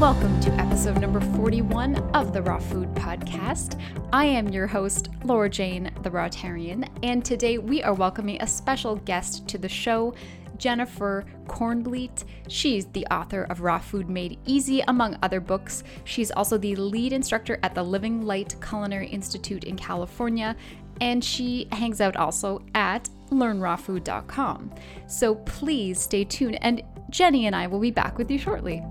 Welcome to episode number 41 of the Raw Food Podcast. I am your host, Laura Jane, the Rawtarian, and today we are welcoming a special guest to the show, Jennifer Cornbleet. She's the author of Raw Food Made Easy, among other books. She's also the lead instructor at the Living Light Culinary Institute in California, and she hangs out also at learnrawfood.com. So please stay tuned, and Jenny and I will be back with you shortly.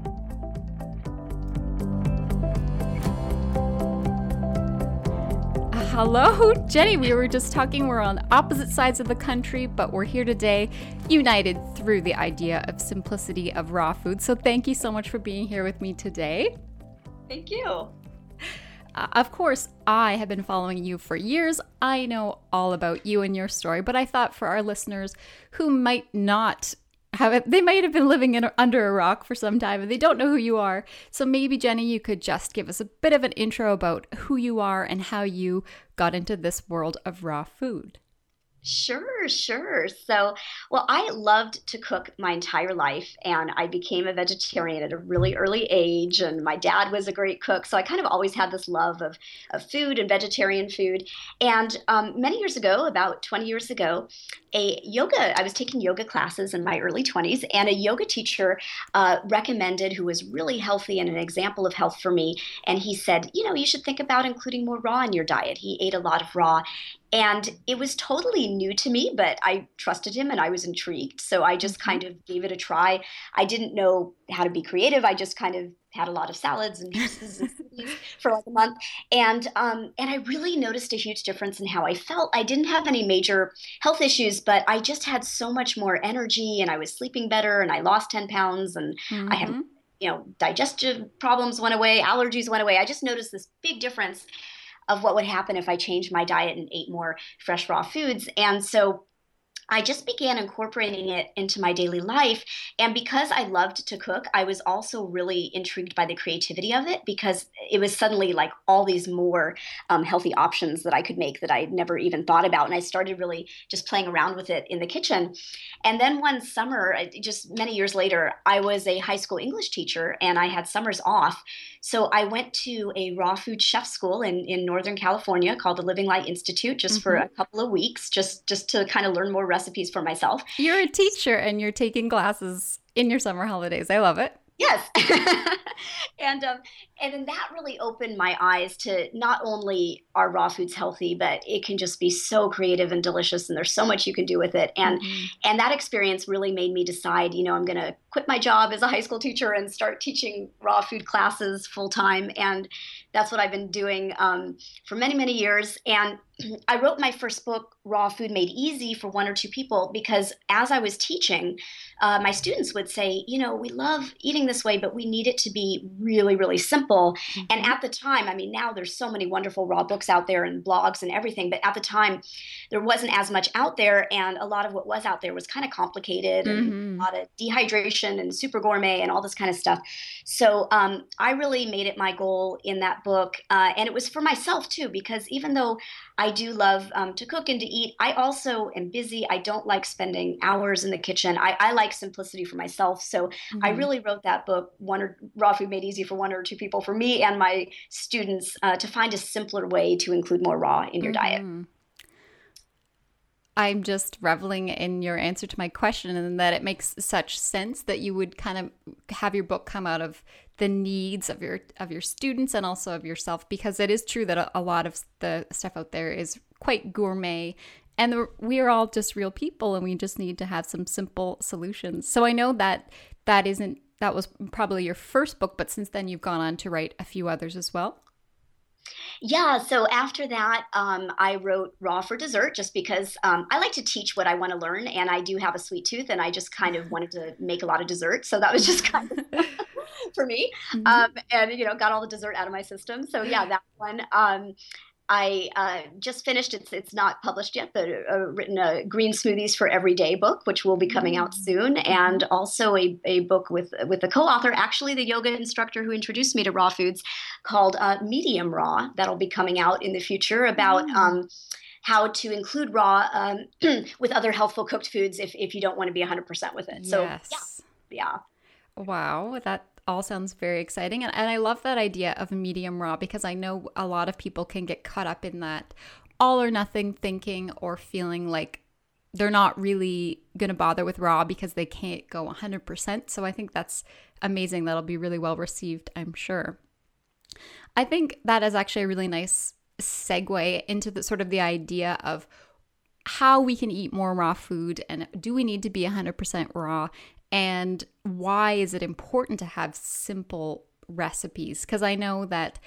Hello, Jenny. We were just talking. We're on opposite sides of the country, but we're here today, united through the idea of simplicity of raw food. So, thank you so much for being here with me today. Thank you. Uh, of course, I have been following you for years. I know all about you and your story, but I thought for our listeners who might not have they might have been living in, under a rock for some time and they don't know who you are. So maybe Jenny, you could just give us a bit of an intro about who you are and how you got into this world of raw food. Sure, sure. So, well, I loved to cook my entire life, and I became a vegetarian at a really early age. And my dad was a great cook, so I kind of always had this love of, of food and vegetarian food. And um, many years ago, about 20 years ago, a yoga, I was taking yoga classes in my early 20s, and a yoga teacher uh, recommended, who was really healthy and an example of health for me, and he said, You know, you should think about including more raw in your diet. He ate a lot of raw. And it was totally new to me, but I trusted him and I was intrigued. So I just kind mm-hmm. of gave it a try. I didn't know how to be creative. I just kind of had a lot of salads and juices and for like a month. And um, and I really noticed a huge difference in how I felt. I didn't have any major health issues, but I just had so much more energy and I was sleeping better and I lost 10 pounds and mm-hmm. I had you know digestive problems went away, allergies went away. I just noticed this big difference of what would happen if I changed my diet and ate more fresh raw foods. And so I just began incorporating it into my daily life. And because I loved to cook, I was also really intrigued by the creativity of it because it was suddenly like all these more um, healthy options that I could make that I never even thought about. And I started really just playing around with it in the kitchen. And then one summer, just many years later, I was a high school English teacher and I had summers off. So I went to a raw food chef school in, in Northern California called the Living Light Institute just mm-hmm. for a couple of weeks, just, just to kind of learn more recipes for myself. You're a teacher and you're taking classes in your summer holidays. I love it. Yes. and um, and then that really opened my eyes to not only are raw foods healthy, but it can just be so creative and delicious, and there's so much you can do with it. And mm-hmm. and that experience really made me decide, you know, I'm going to quit my job as a high school teacher and start teaching raw food classes full time. And that's what I've been doing um, for many many years. And I wrote my first book, Raw Food Made Easy, for one or two people because as I was teaching, uh, my students would say, you know, we love eating this way, but we need it to be really, really simple. Mm-hmm. And at the time, I mean, now there's so many wonderful raw books out there and blogs and everything, but at the time, there wasn't as much out there. And a lot of what was out there was kind of complicated mm-hmm. and a lot of dehydration and super gourmet and all this kind of stuff. So um, I really made it my goal in that book. Uh, and it was for myself too, because even though I do love um, to cook and to eat. I also am busy. I don't like spending hours in the kitchen. I, I like simplicity for myself. So mm-hmm. I really wrote that book, One or Raw Food Made Easy for One or Two People, for me and my students uh, to find a simpler way to include more raw in your mm-hmm. diet. I'm just reveling in your answer to my question and that it makes such sense that you would kind of have your book come out of the needs of your of your students and also of yourself because it is true that a, a lot of the stuff out there is quite gourmet and the, we are all just real people and we just need to have some simple solutions. So I know that that isn't that was probably your first book but since then you've gone on to write a few others as well. Yeah, so after that, um, I wrote Raw for Dessert just because um, I like to teach what I want to learn, and I do have a sweet tooth, and I just kind of wanted to make a lot of dessert. So that was just kind of for me. Mm-hmm. Um, and, you know, got all the dessert out of my system. So yeah, that one. Um, I uh, just finished. It's it's not published yet, but uh, written a green smoothies for everyday book, which will be coming out mm. soon, mm-hmm. and also a, a book with with the co-author, actually the yoga instructor who introduced me to raw foods, called uh, Medium Raw. That'll be coming out in the future about. Mm. Um, how to include raw um, with other healthful cooked foods if, if you don't want to be 100% with it. So, yes. yeah. Yeah. Wow, that all sounds very exciting. And, and I love that idea of medium raw because I know a lot of people can get caught up in that all or nothing thinking or feeling like they're not really going to bother with raw because they can't go 100%. So I think that's amazing. That'll be really well received, I'm sure. I think that is actually a really nice segue into the sort of the idea of how we can eat more raw food and do we need to be 100% raw and why is it important to have simple recipes because I know that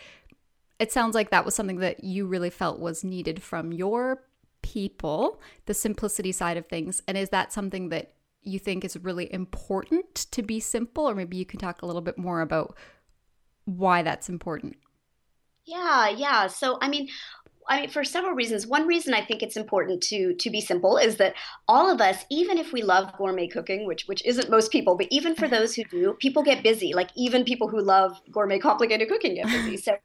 it sounds like that was something that you really felt was needed from your people, the simplicity side of things. And is that something that you think is really important to be simple? Or maybe you can talk a little bit more about why that's important. Yeah, yeah. So, I mean, I mean, for several reasons. One reason I think it's important to to be simple is that all of us, even if we love gourmet cooking, which which isn't most people, but even for those who do, people get busy. Like even people who love gourmet complicated cooking get busy. So,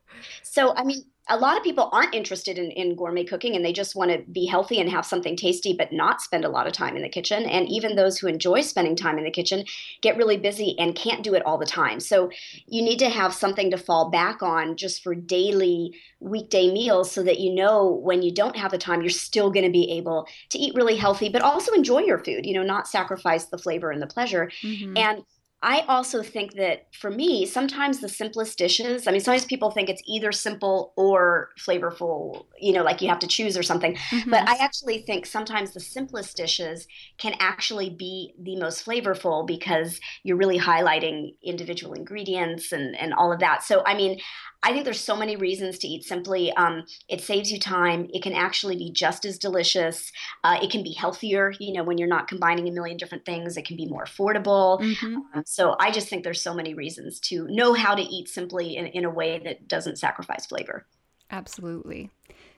so I mean, a lot of people aren't interested in, in gourmet cooking and they just want to be healthy and have something tasty but not spend a lot of time in the kitchen. And even those who enjoy spending time in the kitchen get really busy and can't do it all the time. So you need to have something to fall back on just for daily weekday meals so that you know when you don't have the time you're still going to be able to eat really healthy but also enjoy your food you know not sacrifice the flavor and the pleasure. Mm-hmm. and I also think that for me, sometimes the simplest dishes, I mean, sometimes people think it's either simple or flavorful, you know, like you have to choose or something. Mm-hmm. But I actually think sometimes the simplest dishes can actually be the most flavorful because you're really highlighting individual ingredients and, and all of that. So, I mean, I think there's so many reasons to eat simply. Um, it saves you time. It can actually be just as delicious. Uh, it can be healthier. You know, when you're not combining a million different things, it can be more affordable. Mm-hmm. Um, so I just think there's so many reasons to know how to eat simply in, in a way that doesn't sacrifice flavor. Absolutely.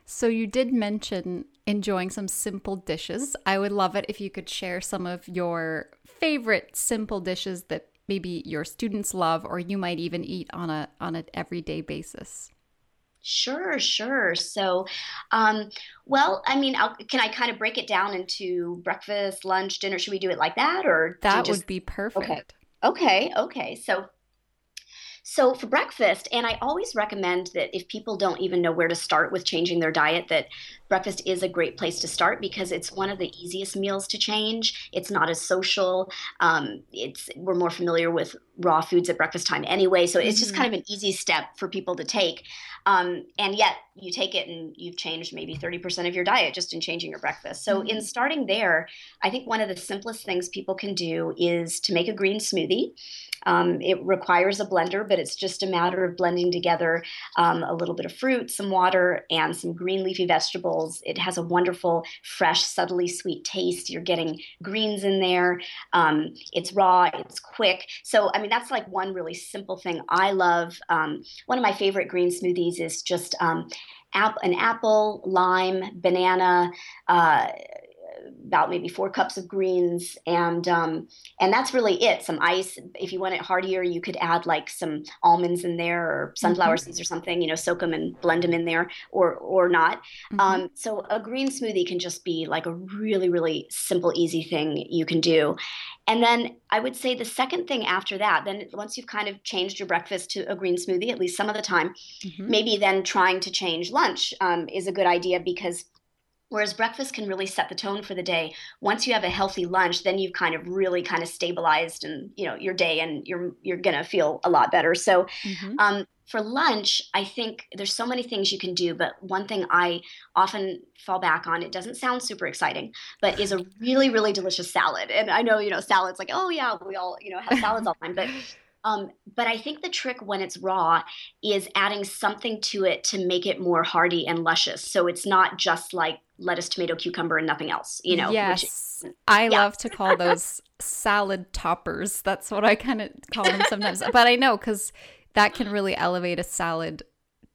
So you did mention enjoying some simple dishes. I would love it if you could share some of your favorite simple dishes that maybe your students love or you might even eat on a on an everyday basis Sure, sure. So, um, well, I mean, I'll, can I kind of break it down into breakfast, lunch, dinner? Should we do it like that, or that just... would be perfect? Okay, okay, okay. So, so for breakfast, and I always recommend that if people don't even know where to start with changing their diet, that breakfast is a great place to start because it's one of the easiest meals to change. It's not as social. Um, it's we're more familiar with raw foods at breakfast time anyway, so it's just mm-hmm. kind of an easy step for people to take. Um, and yet you take it and you've changed maybe 30% of your diet just in changing your breakfast. So mm-hmm. in starting there, I think one of the simplest things people can do is to make a green smoothie. Um, it requires a blender, but it's just a matter of blending together um, a little bit of fruit, some water, and some green leafy vegetables. It has a wonderful, fresh, subtly sweet taste. You're getting greens in there. Um, it's raw, it's quick. So, I mean, that's like one really simple thing I love. Um, one of my favorite green smoothies is just um, an apple, lime, banana, uh, about maybe four cups of greens, and um, and that's really it. Some ice. If you want it heartier, you could add like some almonds in there or sunflower mm-hmm. seeds or something. You know, soak them and blend them in there, or or not. Mm-hmm. Um, so a green smoothie can just be like a really really simple, easy thing you can do. And then I would say the second thing after that, then once you've kind of changed your breakfast to a green smoothie, at least some of the time, mm-hmm. maybe then trying to change lunch um, is a good idea because Whereas breakfast can really set the tone for the day. Once you have a healthy lunch, then you've kind of really kind of stabilized and you know your day, and you're you're gonna feel a lot better. So, mm-hmm. um, for lunch, I think there's so many things you can do, but one thing I often fall back on, it doesn't sound super exciting, but is a really really delicious salad. And I know you know salads like oh yeah we all you know have salads all the time, but um, but I think the trick when it's raw is adding something to it to make it more hearty and luscious. So it's not just like lettuce, tomato, cucumber, and nothing else. You know. Yes, which, I yeah. love to call those salad toppers. That's what I kind of call them sometimes. but I know because that can really elevate a salad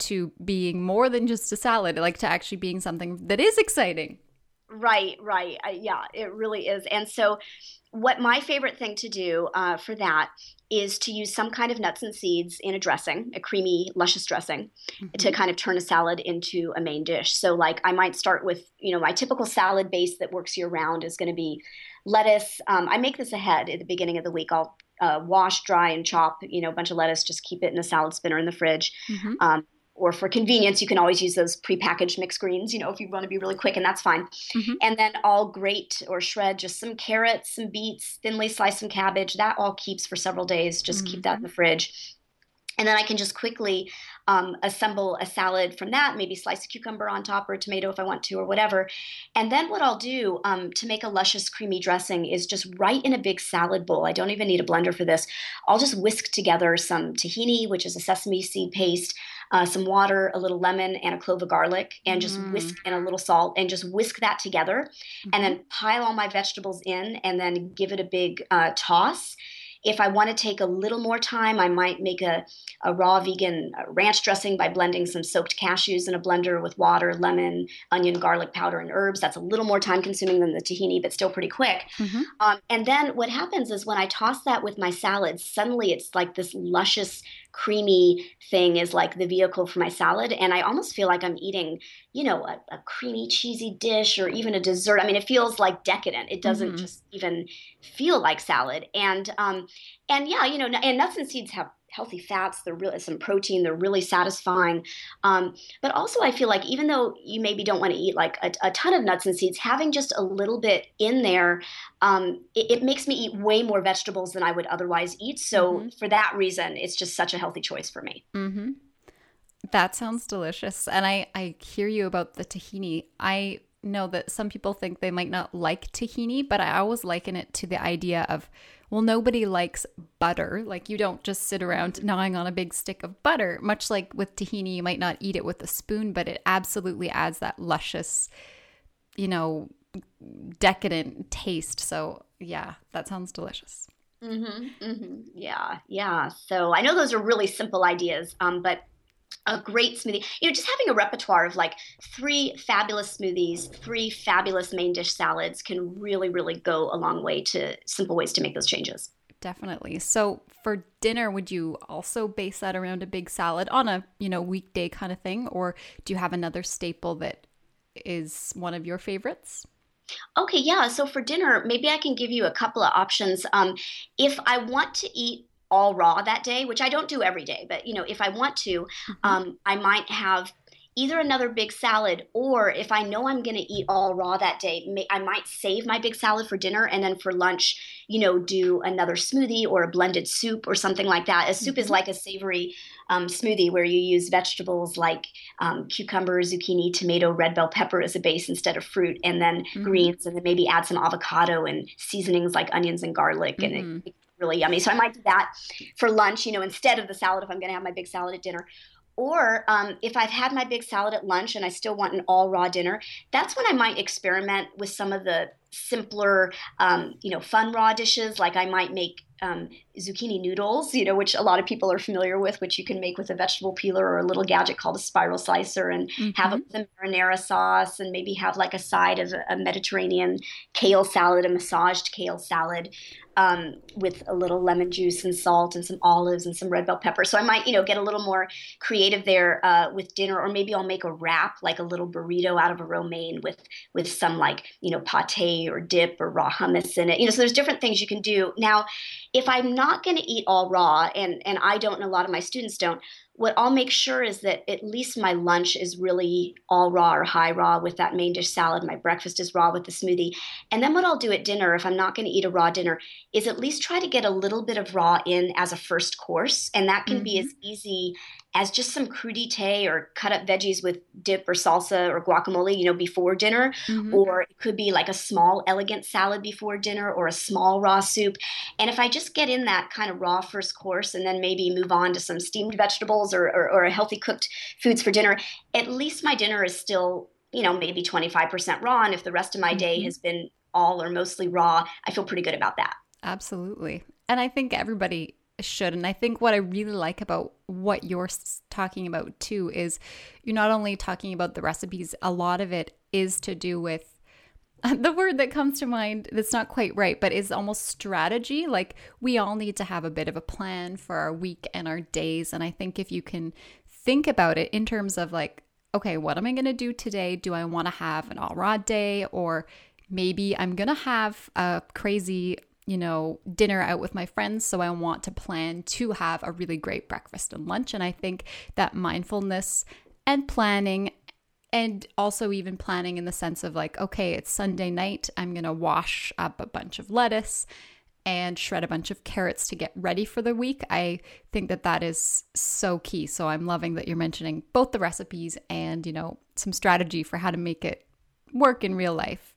to being more than just a salad, like to actually being something that is exciting. Right, right. I, yeah, it really is. And so, what my favorite thing to do uh, for that is to use some kind of nuts and seeds in a dressing, a creamy, luscious dressing, mm-hmm. to kind of turn a salad into a main dish. So, like, I might start with, you know, my typical salad base that works year round is going to be lettuce. Um, I make this ahead at the beginning of the week. I'll uh, wash, dry, and chop, you know, a bunch of lettuce. Just keep it in a salad spinner in the fridge. Mm-hmm. Um, or for convenience, you can always use those prepackaged mixed greens, you know, if you want to be really quick, and that's fine. Mm-hmm. And then I'll grate or shred just some carrots, some beets, thinly slice some cabbage. That all keeps for several days. Just mm-hmm. keep that in the fridge. And then I can just quickly um, assemble a salad from that, maybe slice a cucumber on top or a tomato if I want to, or whatever. And then what I'll do um, to make a luscious, creamy dressing is just right in a big salad bowl. I don't even need a blender for this. I'll just whisk together some tahini, which is a sesame seed paste, uh, some water, a little lemon, and a clove of garlic, and just mm. whisk and a little salt, and just whisk that together, mm-hmm. and then pile all my vegetables in, and then give it a big uh, toss if I want to take a little more time, I might make a, a raw vegan uh, ranch dressing by blending some soaked cashews in a blender with water, lemon, onion, garlic powder, and herbs. That's a little more time consuming than the tahini, but still pretty quick. Mm-hmm. Um, and then what happens is when I toss that with my salad, suddenly it's like this luscious creamy thing is like the vehicle for my salad. And I almost feel like I'm eating, you know, a, a creamy, cheesy dish or even a dessert. I mean, it feels like decadent. It doesn't mm-hmm. just even feel like salad. And um, and yeah, you know, and nuts and seeds have healthy fats. They're really some protein. They're really satisfying. Um, but also, I feel like even though you maybe don't want to eat like a, a, ton of nuts and seeds, having just a little bit in there, um, it, it, makes me eat way more vegetables than I would otherwise eat. So mm-hmm. for that reason, it's just such a healthy choice for me. Mm-hmm. That sounds delicious, and I I hear you about the tahini. I know that some people think they might not like tahini, but I always liken it to the idea of well, nobody likes butter. Like you don't just sit around gnawing on a big stick of butter. Much like with tahini, you might not eat it with a spoon, but it absolutely adds that luscious, you know, decadent taste. So yeah, that sounds delicious. Mm-hmm, mm-hmm. Yeah, yeah. So I know those are really simple ideas, um, but a great smoothie. You know, just having a repertoire of like three fabulous smoothies, three fabulous main dish salads can really, really go a long way to simple ways to make those changes. Definitely. So for dinner, would you also base that around a big salad on a, you know, weekday kind of thing? Or do you have another staple that is one of your favorites? Okay, yeah. So for dinner, maybe I can give you a couple of options. Um, if I want to eat all raw that day, which I don't do every day, but you know, if I want to, mm-hmm. um, I might have either another big salad or if I know I'm going to eat all raw that day, may, I might save my big salad for dinner and then for lunch, you know, do another smoothie or a blended soup or something like that. A soup mm-hmm. is like a savory um, smoothie where you use vegetables like um, cucumber, zucchini, tomato, red bell pepper as a base instead of fruit, and then mm-hmm. greens, and then maybe add some avocado and seasonings like onions and garlic, mm-hmm. and it, mm-hmm. it really yummy. So I might do that for lunch, you know, instead of the salad if I'm going to have my big salad at dinner. Or um, if I've had my big salad at lunch and I still want an all raw dinner, that's when I might experiment with some of the simpler, um, you know, fun raw dishes. Like I might make um, zucchini noodles, you know, which a lot of people are familiar with, which you can make with a vegetable peeler or a little gadget called a spiral slicer, and mm-hmm. have it with a marinara sauce, and maybe have like a side of a, Mediterranean kale salad, a massaged kale salad um, with a little lemon juice and salt and some olives and some red bell pepper. So I might, you know, get a little more creative there uh, with dinner, or maybe I'll make a wrap, like a little burrito out of a romaine with with some like you know pate or dip or raw hummus in it. You know, so there's different things you can do. Now, if I'm not going to eat all raw, and and I don't, and a lot of my students don't, what I'll make sure is that at least my lunch is really all raw or high raw with that main dish salad. My breakfast is raw with the smoothie. And then what I'll do at dinner, if I'm not going to eat a raw dinner, is at least try to get a little bit of raw in as a first course. And that can mm-hmm. be as easy as just some crudité or cut up veggies with dip or salsa or guacamole, you know, before dinner. Mm-hmm. Or it could be like a small, elegant salad before dinner or a small raw soup. And if I just get in that kind of raw first course and then maybe move on to some steamed vegetables or, or, or a healthy cooked foods for dinner, at least my dinner is still, you know, maybe 25% raw. And if the rest of my mm-hmm. day has been all or mostly raw, I feel pretty good about that. Absolutely. And I think everybody should. And I think what I really like about what you're talking about too is you're not only talking about the recipes, a lot of it is to do with the word that comes to mind that's not quite right, but is almost strategy. Like we all need to have a bit of a plan for our week and our days. And I think if you can think about it in terms of like, okay, what am I going to do today? Do I want to have an all raw day or maybe I'm going to have a crazy you know, dinner out with my friends. So I want to plan to have a really great breakfast and lunch. And I think that mindfulness and planning and also even planning in the sense of like okay it's sunday night i'm going to wash up a bunch of lettuce and shred a bunch of carrots to get ready for the week. I think that that is so key. So i'm loving that you're mentioning both the recipes and you know some strategy for how to make it work in real life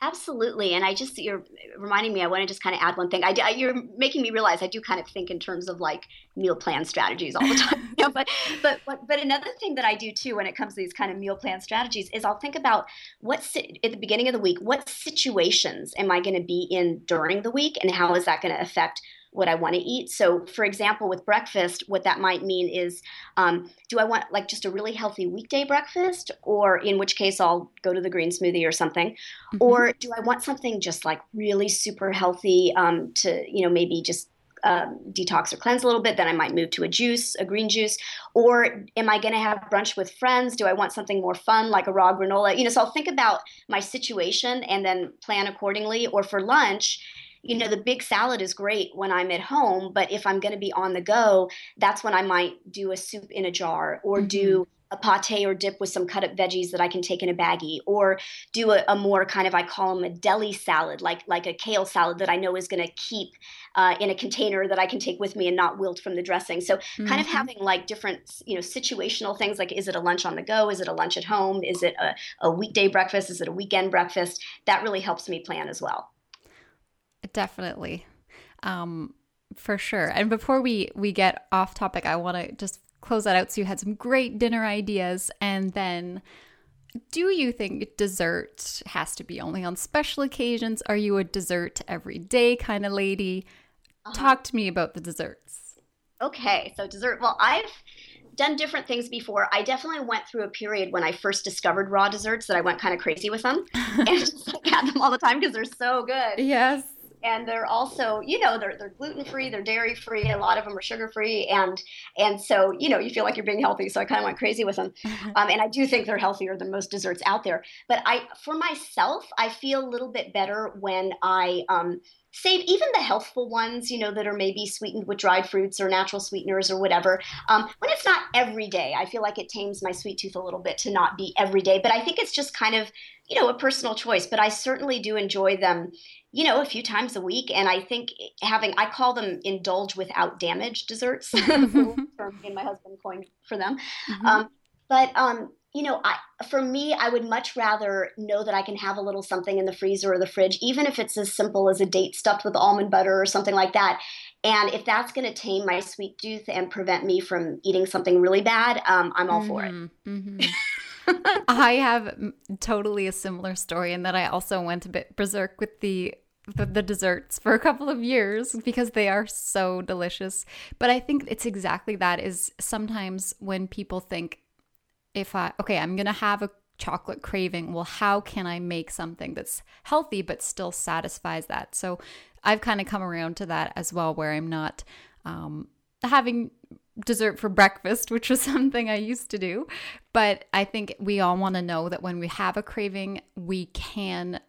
Absolutely, and I just you're reminding me. I want to just kind of add one thing. I, I, you're making me realize I do kind of think in terms of like meal plan strategies all the time. but, but but but another thing that I do too when it comes to these kind of meal plan strategies is I'll think about what at the beginning of the week, what situations am I going to be in during the week, and how is that going to affect what I want to eat. So, for example, with breakfast, what that might mean is um, do I want like just a really healthy weekday breakfast, or in which case I'll go to the green smoothie or something, mm-hmm. or do I want something just like really super healthy um, to, you know, maybe just um, detox or cleanse a little bit, then I might move to a juice, a green juice. Or am I going to have brunch with friends? Do I want something more fun like a raw granola? You know, so I'll think about my situation and then plan accordingly. Or for lunch, you know, the big salad is great when I'm at home, but if I'm going to be on the go, that's when I might do a soup in a jar or mm-hmm. do a pate or dip with some cut up veggies that I can take in a baggie, or do a, a, more kind of I call them a deli salad, like like a kale salad that I know is going to keep uh, in a container that I can take with me and not wilt from the dressing. So mm-hmm. kind of mm-hmm. having like different you know situational things like is it a lunch on the go, is it a lunch at home, is it a, a weekday breakfast, is it a weekend breakfast? That really helps me plan as well. Definitely. Um, for sure. And before we we get off topic, I want to just close that out. So you had some great dinner ideas, and then do you think dessert has to be only on special occasions? Are you a dessert every day kind of lady? Uh-huh. Talk to me about the desserts. Okay, so dessert. Well, I've done different things before. I definitely went through a period when I first discovered raw desserts that I went kind of crazy with them and just like had them all the time because they're so good. Yes and they're also you know they're they're gluten free they're dairy free a lot of them are sugar free and and so you know you feel like you're being healthy so i kind of went crazy with them. Um, and i do think they're healthier than most desserts out there. But i for myself i feel a little bit better when i um, save even the healthful ones, you know, that are maybe sweetened with dried fruits or natural sweeteners or whatever. Um, when it's not every day, I feel like it tames my sweet tooth a little bit to not be every day. But I think it's just kind of, you know, a personal choice. But I certainly do enjoy them, you know, a few times a week. And I think having, I call them indulge without damage desserts, in my husband coined for them. Mm-hmm. Um, but um, you know, I, for me, I would much rather know that I can have a little something in the freezer or the fridge, even if it's as simple as a date stuffed with almond butter or something like that. And if that's going to tame my sweet tooth and prevent me from eating something really bad, um, I'm all mm-hmm, for it. Mm-hmm. mm-hmm. I have totally a similar story in that I also went a bit berserk with the, the the desserts for a couple of years because they are so delicious. But I think it's exactly that is sometimes when people think if I, okay, I'm going to have a chocolate craving. Well, how can I make something that's healthy but still satisfies that? So I've kind of come around to that as well, where I'm not um, having dessert for breakfast, which was something I used to do. But I think we all want to know that when we have a craving, we can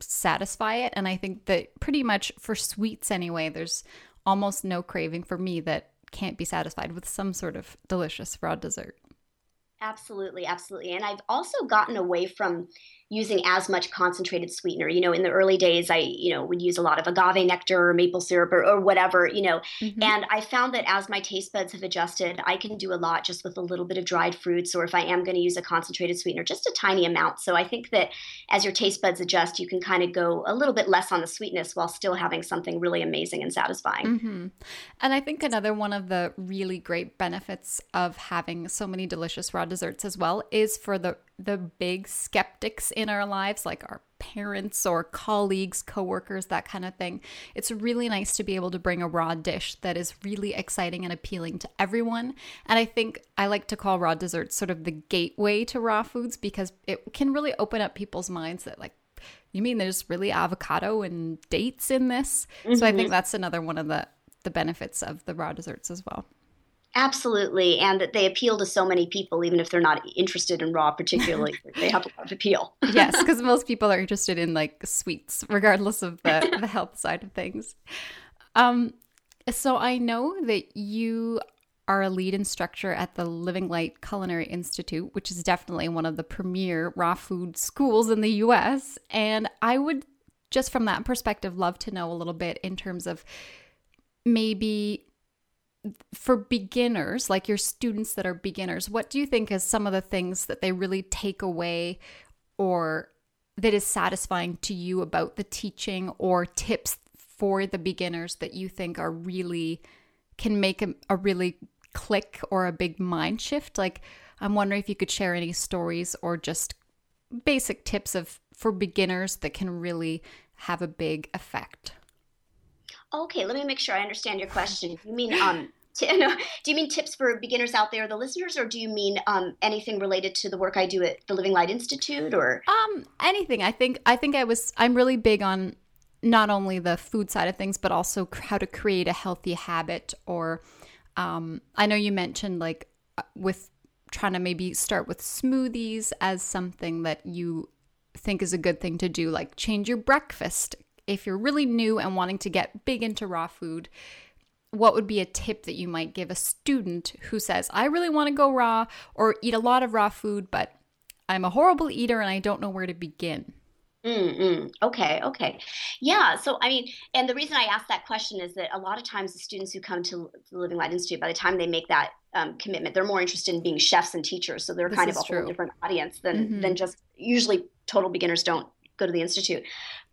satisfy it. And I think that pretty much for sweets anyway, there's almost no craving for me that can't be satisfied with some sort of delicious raw dessert. Absolutely, absolutely. And I've also gotten away from using as much concentrated sweetener. You know, in the early days, I, you know, would use a lot of agave nectar or maple syrup or, or whatever, you know. Mm-hmm. And I found that as my taste buds have adjusted, I can do a lot just with a little bit of dried fruits, or if I am going to use a concentrated sweetener, just a tiny amount. So I think that as your taste buds adjust, you can kind of go a little bit less on the sweetness while still having something really amazing and satisfying. Mm-hmm. And I think another one of the really great benefits of having so many delicious raw desserts as well is for the the big skeptics in our lives, like our parents or colleagues, coworkers, that kind of thing. It's really nice to be able to bring a raw dish that is really exciting and appealing to everyone. And I think I like to call raw desserts sort of the gateway to raw foods because it can really open up people's minds that, like, you mean there's really avocado and dates in this? Mm-hmm. So I think mm-hmm. that's another one of the the benefits of the raw desserts as well. Absolutely, and that they appeal to so many people, even if they're not interested in raw particularly. they have a lot of appeal. yes, because most people are interested in like sweets, regardless of the, the health side of things. Um, so I know that you are a lead instructor at the Living Light Culinary Institute, which is definitely one of the premier raw food schools in the US. And I would just from that perspective love to know a little bit in terms of maybe for beginners, like your students that are beginners, what do you think is some of the things that they really take away or that is satisfying to you about the teaching or tips for the beginners that you think are really can make a, a really click or a big mind shift? Like, I'm wondering if you could share any stories or just basic tips of for beginners that can really have a big effect. Okay, let me make sure I understand your question. You mean um t- no, do you mean tips for beginners out there, the listeners, or do you mean um, anything related to the work I do at the Living Light Institute, or um, anything? I think I think I was I'm really big on not only the food side of things, but also how to create a healthy habit. Or um, I know you mentioned like uh, with trying to maybe start with smoothies as something that you think is a good thing to do, like change your breakfast if you're really new and wanting to get big into raw food, what would be a tip that you might give a student who says, I really want to go raw or eat a lot of raw food, but I'm a horrible eater and I don't know where to begin? Mm-mm. Okay, okay. Yeah, so I mean, and the reason I ask that question is that a lot of times the students who come to the Living Light Institute, by the time they make that um, commitment, they're more interested in being chefs and teachers. So they're this kind of a true. whole different audience than mm-hmm. than just usually total beginners don't go to the institute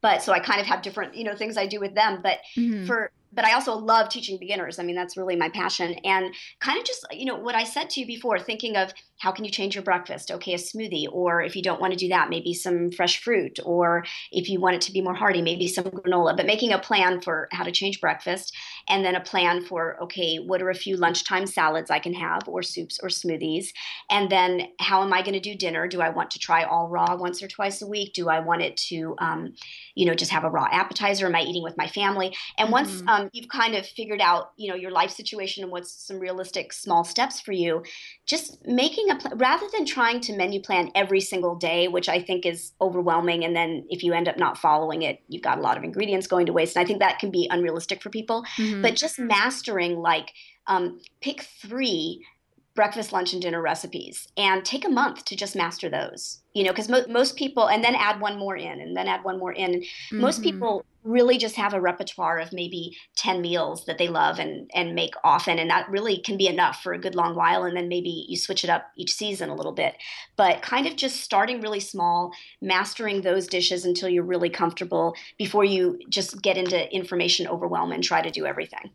but so i kind of have different you know things i do with them but mm-hmm. for but I also love teaching beginners. I mean, that's really my passion. And kind of just, you know, what I said to you before, thinking of how can you change your breakfast? Okay, a smoothie. Or if you don't want to do that, maybe some fresh fruit. Or if you want it to be more hearty, maybe some granola. But making a plan for how to change breakfast and then a plan for, okay, what are a few lunchtime salads I can have or soups or smoothies? And then how am I going to do dinner? Do I want to try all raw once or twice a week? Do I want it to, um, you know, just have a raw appetizer? Am I eating with my family? And mm-hmm. once um, you've kind of figured out, you know, your life situation and what's some realistic small steps for you, just making a pl- rather than trying to menu plan every single day, which I think is overwhelming. And then if you end up not following it, you've got a lot of ingredients going to waste. And I think that can be unrealistic for people. Mm-hmm. But just mastering like um, pick three breakfast, lunch, and dinner recipes and take a month to just master those. You know, because mo- most people, and then add one more in, and then add one more in. Mm-hmm. Most people really just have a repertoire of maybe 10 meals that they love and and make often and that really can be enough for a good long while and then maybe you switch it up each season a little bit but kind of just starting really small mastering those dishes until you're really comfortable before you just get into information overwhelm and try to do everything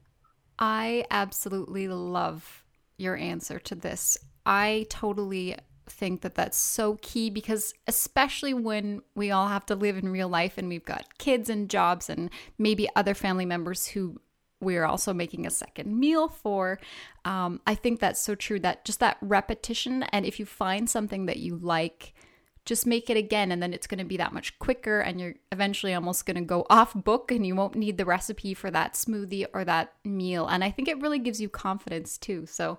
i absolutely love your answer to this. I totally think that that's so key because especially when we all have to live in real life and we've got kids and jobs and maybe other family members who we're also making a second meal for um, i think that's so true that just that repetition and if you find something that you like just make it again and then it's going to be that much quicker and you're eventually almost going to go off book and you won't need the recipe for that smoothie or that meal. And i think it really gives you confidence too. So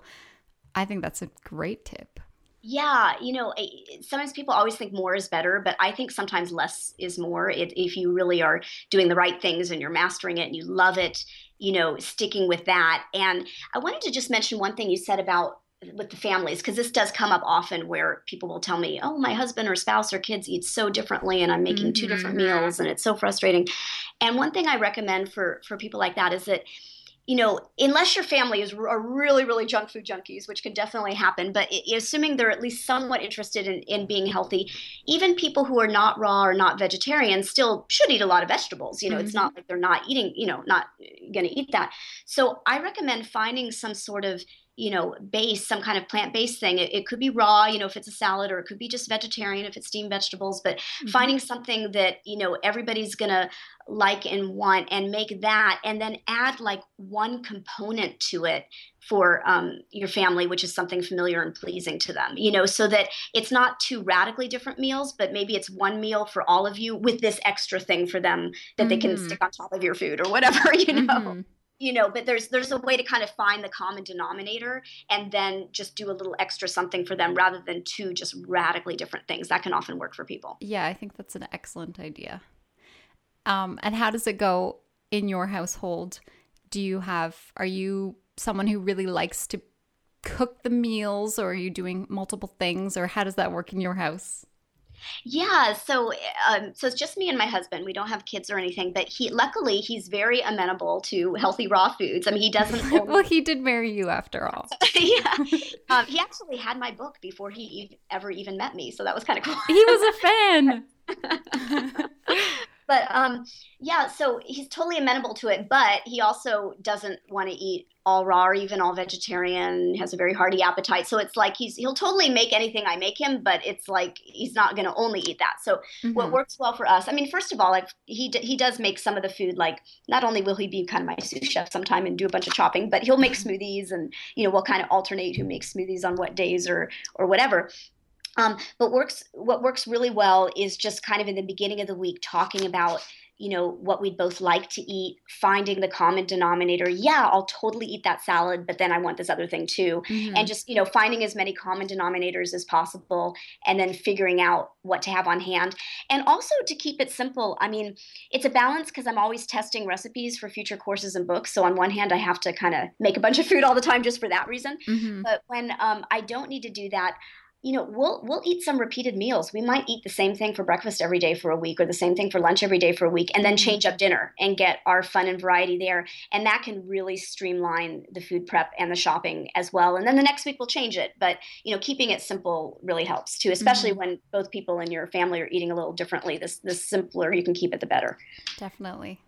i think that's a great tip yeah, you know, sometimes people always think more is better, but I think sometimes less is more. It, if you really are doing the right things and you're mastering it and you love it, you know, sticking with that. And I wanted to just mention one thing you said about with the families because this does come up often where people will tell me oh my husband or spouse or kids eat so differently and i'm making mm-hmm. two different mm-hmm. meals and it's so frustrating and one thing i recommend for for people like that is that you know unless your family is are really really junk food junkies which can definitely happen but assuming they're at least somewhat interested in, in being healthy even people who are not raw or not vegetarian still should eat a lot of vegetables you know mm-hmm. it's not like they're not eating you know not going to eat that so i recommend finding some sort of you know, base, some kind of plant based thing. It, it, could be raw, you know, if it's a salad, or it could be just vegetarian if it's steamed vegetables, but mm-hmm. finding something that, you know, everybody's going to like and want and make that and then add like one component to it for um, your family which is something familiar and pleasing to them you know so that it's not two radically different meals but maybe it's one meal for all of you with this extra thing for them that mm-hmm. they can mm-hmm. stick on top of your food or whatever you know mm-hmm. You know but there's there's a way to kind of find the common denominator and then just do a little extra something for them rather than two just radically different things. That can often work for people. Yeah i think that's an excellent idea. Um, and how does it go in your household? Do you have are you someone who really likes to cook the meals or are you doing multiple things or how does that work in your house yeah, so um, so it's just me and my husband. We don't have kids or anything, but he luckily he's very amenable to healthy raw foods. I mean, he doesn't. Only... well, he did marry you after all. yeah, um, he actually had my book before he ever even met me, so that was kind of cool. he was a fan. But um, yeah, so he's totally amenable to it, but he also doesn't want to eat all raw or even all vegetarian. Has a very hearty appetite, so it's like he's he'll totally make anything I make him, but it's like he's not going to only eat that. So mm-hmm. what works well for us? I mean, first of all, I've, he he does make some of the food. Like not only will he be kind of my sous chef sometime and do a bunch of chopping, but he'll make mm-hmm. smoothies, and you know we'll kind of alternate who makes smoothies on what days or or whatever. Um, but works what works really well is just kind of in the beginning of the week talking about you know what we'd both like to eat finding the common denominator yeah i'll totally eat that salad but then i want this other thing too mm-hmm. and just you know finding as many common denominators as possible and then figuring out what to have on hand and also to keep it simple i mean it's a balance because i'm always testing recipes for future courses and books so on one hand i have to kind of make a bunch of food all the time just for that reason mm-hmm. but when um, i don't need to do that you know we'll we'll eat some repeated meals. We might eat the same thing for breakfast every day for a week or the same thing for lunch every day for a week and then change up dinner and get our fun and variety there. And that can really streamline the food prep and the shopping as well. And then the next week we'll change it. But you know keeping it simple really helps too especially mm-hmm. when both people in your family are eating a little differently. This the simpler you can keep it the better. Definitely.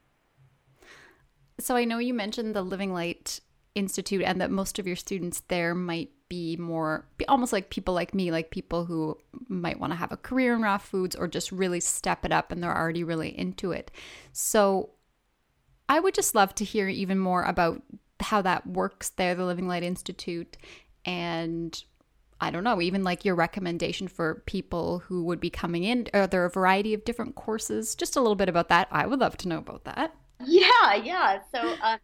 So i know you mentioned the living light institute and that most of your students there might be more be almost like people like me like people who might want to have a career in raw foods or just really step it up and they're already really into it so i would just love to hear even more about how that works there the living light institute and I don't know, even like your recommendation for people who would be coming in. Are there a variety of different courses? Just a little bit about that. I would love to know about that. Yeah, yeah. So, uh,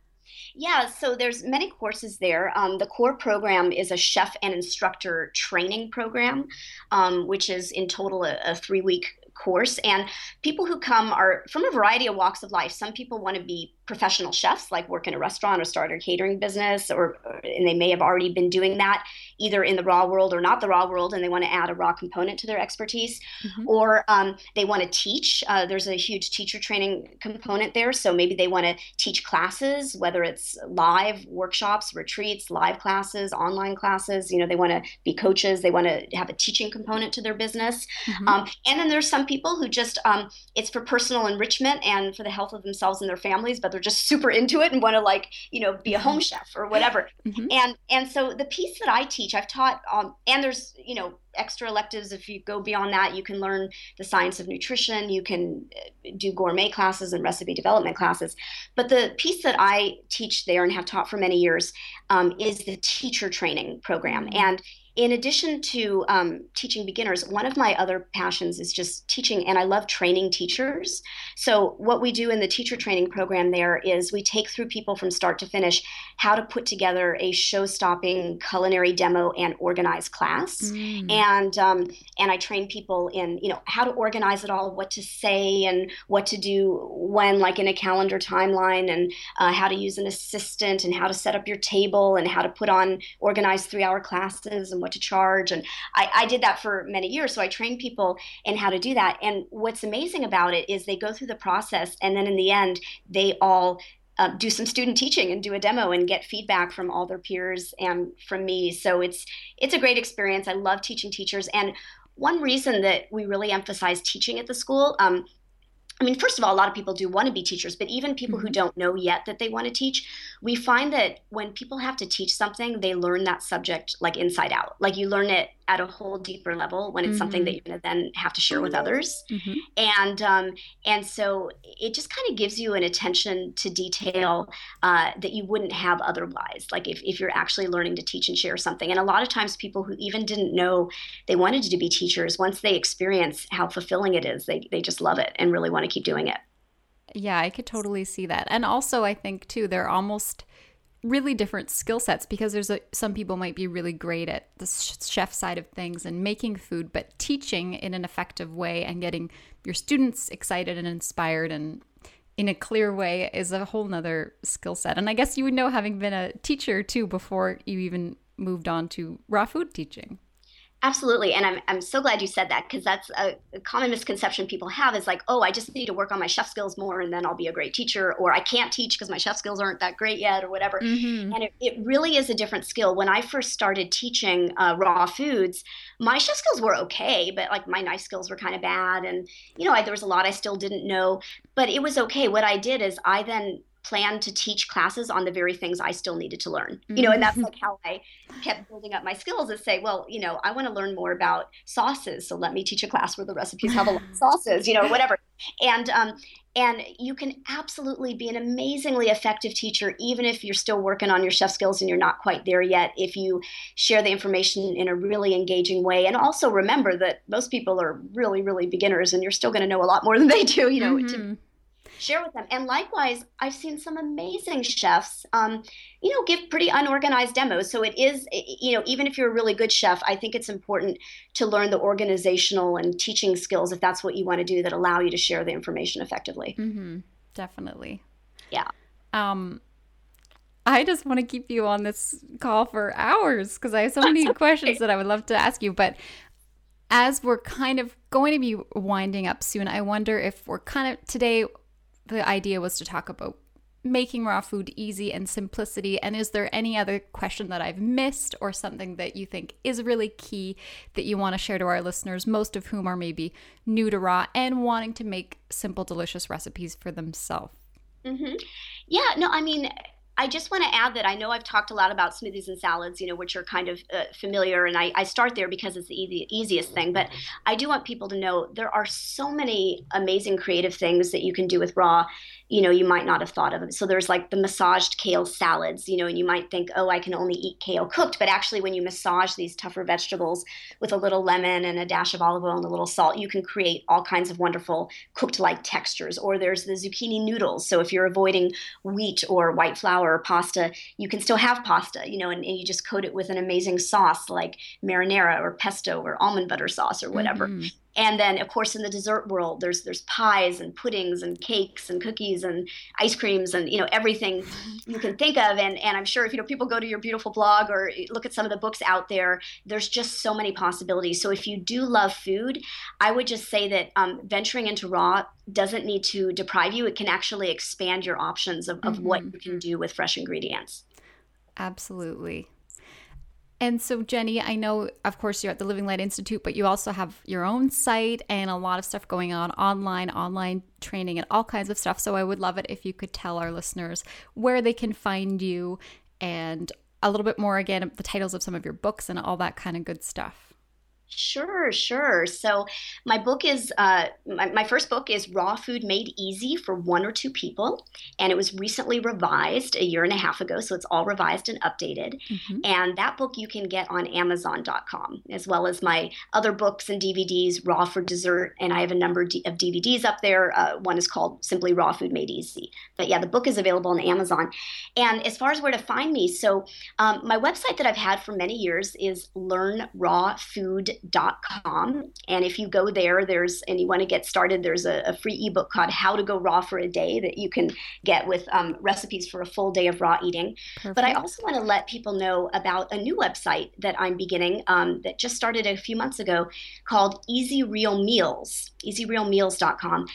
yeah, so there's many courses there. Um, the core program is a chef and instructor training program, um, which is in total a, a three week course. And people who come are from a variety of walks of life. Some people want to be professional chefs, like work in a restaurant or start a catering business, or and they may have already been doing that either in the raw world or not the raw world, and they want to add a raw component to their expertise, mm-hmm. or um, they want to teach. Uh, there's a huge teacher training component there, so maybe they want to teach classes, whether it's live workshops, retreats, live classes, online classes. You know, they want to be coaches. They want to have a teaching component to their business, mm-hmm. um, and then there's some people who just um, it's for personal enrichment and for the health of themselves and their families, but they're just super into it and want to like you know be a home mm-hmm. chef or whatever. Mm-hmm. And and so the piece that I teach, I've taught, um, and there's you know extra electives if you go beyond that you can learn the science of nutrition you can uh, do gourmet classes and recipe development classes but the piece that i teach there and have taught for many years um, is the teacher training program mm-hmm. and in addition to um, teaching beginners, one of my other passions is just teaching, and I love training teachers. So, what we do in the teacher training program there is we take through people from start to finish how to put together a show stopping culinary demo and organize class. Mm. And, um, and I train people in, you know, how to organize it all, what to say, and what to do when, like in a calendar timeline, and uh, how to use an assistant, and how to set up your table, and how to put on organized three hour classes, and what to charge. And I, I did that for many years. So I trained people in how to do that. And what's amazing about it is they go through the process and then in the end, they all uh, do some student teaching and do a demo and get feedback from all their peers and from me. So it's it's a great experience. I love teaching teachers, and one reason that we really emphasize teaching at the school. Um, I mean, first of all, a lot of people do want to be teachers, but even people mm-hmm. who don't know yet that they want to teach, we find that when people have to teach something, they learn that subject like inside out. Like you learn it at a whole deeper level when it's mm-hmm. something that mm-hmm. you're going to then have to share with others mm-hmm. and um, and so it just kind of gives you an attention to detail uh, that you wouldn't have otherwise like if, if you're actually learning to teach and share something and a lot of times people who even didn't know they wanted to be teachers once they experience how fulfilling it is they, they just love it and really want to keep doing it Yeah, I could totally see that. And also, I think too, they're almost really different skill sets because there's a, some people might be really great at the chef side of things and making food, but teaching in an effective way and getting your students excited and inspired and in a clear way is a whole nother skill set. And I guess you would know having been a teacher too before you even moved on to raw food teaching. Absolutely. And I'm, I'm so glad you said that because that's a, a, common misconception people have is like, oh, I just need to work on my chef skills more and then I'll be a great teacher, or I can't teach because my chef skills aren't that great yet, or whatever. Mm-hmm. And it, it, really is a different skill. When I first started teaching uh, raw foods, my chef skills were okay, but like my knife skills were kind of bad. And, you know, I, there was a lot I still didn't know, but it was okay. What I did is I then planned to teach classes on the very things I still needed to learn. You know, and that's like how I kept building up my skills is say, well, you know, I want to learn more about sauces. So let me teach a class where the recipes have a lot of sauces, you know, whatever. And um and you can absolutely be an amazingly effective teacher even if you're still working on your chef skills and you're not quite there yet if you share the information in a really engaging way and also remember that most people are really really beginners and you're still going to know a lot more than they do you know mm-hmm. to share with them. And likewise, I've seen some amazing chefs, um, you know, give pretty unorganized demos. So it is, you know, even if you're a really good chef, I think it's important to learn the organizational and teaching skills if that's what you want to do that allow you to share the information effectively. Mm-hmm. Definitely. Yeah. Um, I just want to keep you on this call for hours because I have so many questions that I would love to ask you. But as we're kind of going to be winding up soon, I wonder if we're kind of today the idea was to talk about making raw food easy and simplicity. And is there any other question that I've missed or something that you think is really key that you want to share to our listeners, most of whom are maybe new to raw and wanting to make simple, delicious recipes for themselves? Mm-hmm. Yeah, no, I mean, I just want to add that I know I've talked a lot about smoothies and salads, you know, which are kind of uh, familiar, and I, I, start there because it's the easiest thing. But I do want people to know there are so many amazing creative things that you can do with raw you know you might not have thought of so there's like the massaged kale salads you know and you might think oh i can only eat kale cooked. But actually when you massage these tougher vegetables with a little lemon and a dash of olive oil and a little salt you can create all kinds of wonderful cooked like textures. Or there's the zucchini noodles. So if you're avoiding wheat or white flour or pasta you can still have pasta you know and, and you just coat it with an amazing sauce like marinara or pesto or almond butter sauce or whatever. Mm-hmm. And then, of course, in the dessert world, there's there's pies and puddings and cakes and cookies and ice creams and you know everything you can think of. And and I'm sure if you know people go to your beautiful blog or look at some of the books out there, there's just so many possibilities. So if you do love food, I would just say that um, venturing into raw doesn't need to deprive you. It can actually expand your options of, of mm-hmm. what you can do with fresh ingredients. Absolutely. And so, Jenny, I know, of course, you're at the Living Light Institute, but you also have your own site and a lot of stuff going on online, online training, and all kinds of stuff. So, I would love it if you could tell our listeners where they can find you and a little bit more again, the titles of some of your books and all that kind of good stuff. Sure, sure. So my book is uh, my, my, first book is Raw Food Made Easy for One or Two People, and it was recently revised a year and a half ago. So it's all revised and updated. Mm-hmm. And that book you can get on Amazon.com, as well as my other books and DVDs, Raw for Dessert, and I have a number of DVDs up there. Uh, one is called simply Raw Food Made Easy. But yeah, the book is available on Amazon. And as far as where to find me, so um, my website that I've had for many years is Learn Raw Food com. And if you go there, there's, and you want to get started, there's a, a, free ebook called How to Go Raw for a Day that you can get with um, recipes for a full day of raw eating. Perfect. But I also want to let people know about a new website that I'm beginning um, that just started a few months ago called Easy Real Meals, easyrealmeals.com.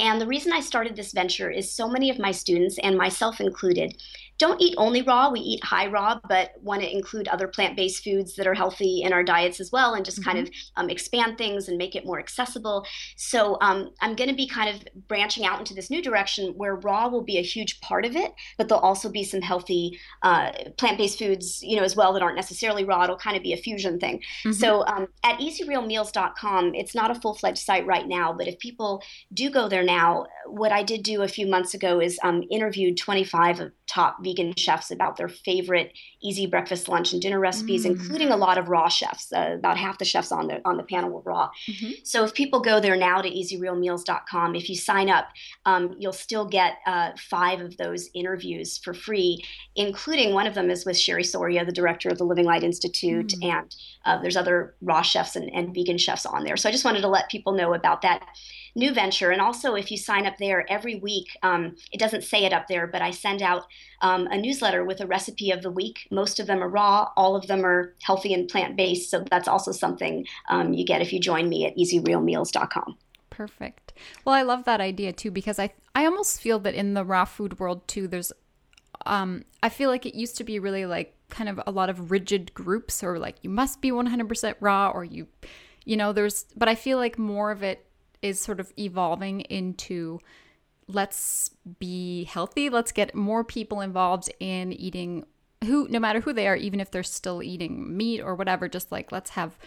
And the reason I started this venture is so many of my students, and myself included, don't eat only raw. We eat high raw, but want to include other plant based foods that are healthy in our diets as well and just mm-hmm. kind of um, expand things and make it more accessible. So um, I'm going to be kind of branching out into this new direction where raw will be a huge part of it, but there'll also be some healthy uh, plant based foods, you know, as well that aren't necessarily raw. It'll kind of be a fusion thing. Mm-hmm. So um, at easyrealmeals.com, it's not a full fledged site right now, but if people do go there now, what I did do a few months ago is um, interviewed 25 of top vegan chefs about their favorite easy breakfast, lunch, and dinner recipes, mm. including a lot of raw chefs. Uh, about half the chefs on the on the panel were raw. Mm-hmm. So if people go there now to easyrealmeals.com, if you sign up, um, you'll still get uh, five of those interviews for free, including one of them is with Cherie Soria, the director of the Living Light Institute, mm. and uh, there's other raw chefs and, and vegan chefs on there. So I just wanted to let people know about that new venture. And also, if you sign up there every week, um, it doesn't say it up there, but I send out um, a newsletter with a recipe of the week. Most of them are raw, all of them are healthy and plant based. So that's also something um, you get if you join me at easyrealmeals.com. Perfect. Well, I love that idea too because I I almost feel that in the raw food world too, there's um I feel like it used to be really like kind of a lot of rigid groups or like you must be 100% raw or you you know there's but I feel like more of it is sort of evolving into let's be healthy. Let's get more people involved in eating who no matter who they are even if they're still eating meat or whatever just like let's have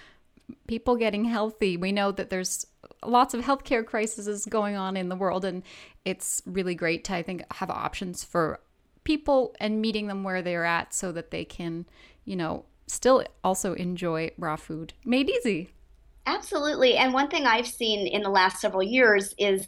people getting healthy. We know that there's lots of healthcare crises going on in the world and it's really great to i think have options for people and meeting them where they're at so that they can you know still also enjoy raw food. Made easy Absolutely. And one thing I've seen in the last several years is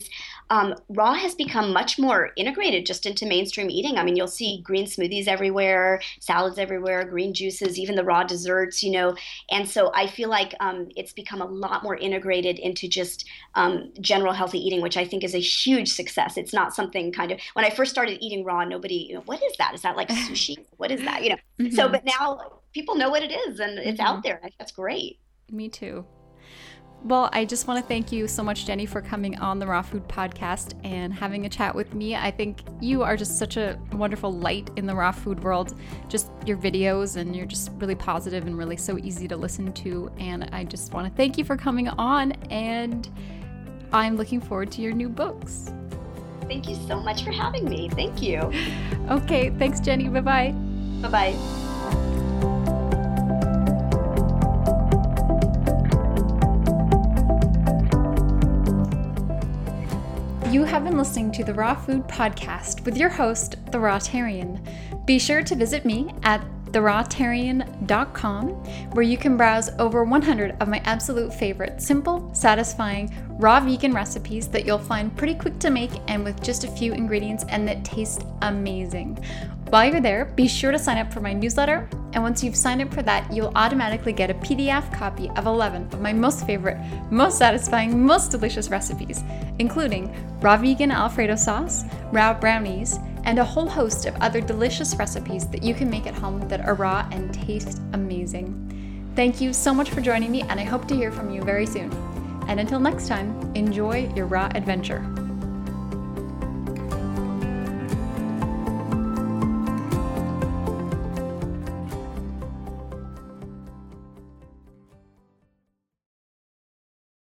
um, raw has become much more integrated just into mainstream eating. I mean, you'll see green smoothies everywhere, salads everywhere, green juices, even the raw desserts, you know. And so I feel like um, it's become a lot more integrated into just um, general healthy eating, which I think is a huge success. It's not something kind of, when I first started eating raw, nobody, you know, what is that? Is that like sushi? what is that? You know. Mm-hmm. So, but now people know what it is and it's mm-hmm. out there. That's great. Me too. Well, I just want to thank you so much, Jenny, for coming on the Raw Food Podcast and having a chat with me. I think you are just such a wonderful light in the raw food world. Just your videos, and you're just really positive and really so easy to listen to. And I just want to thank you for coming on. And I'm looking forward to your new books. Thank you so much for having me. Thank you. Okay. Thanks, Jenny. Bye bye. Bye bye. Have been listening to the Raw Food Podcast with your host, The Rawtarian. Be sure to visit me at therawtarian.com, where you can browse over 100 of my absolute favorite simple, satisfying, raw vegan recipes that you'll find pretty quick to make and with just a few ingredients and that taste amazing. While you're there, be sure to sign up for my newsletter. And once you've signed up for that, you'll automatically get a PDF copy of 11 of my most favorite, most satisfying, most delicious recipes, including raw vegan Alfredo sauce, raw brownies, and a whole host of other delicious recipes that you can make at home that are raw and taste amazing. Thank you so much for joining me, and I hope to hear from you very soon. And until next time, enjoy your raw adventure.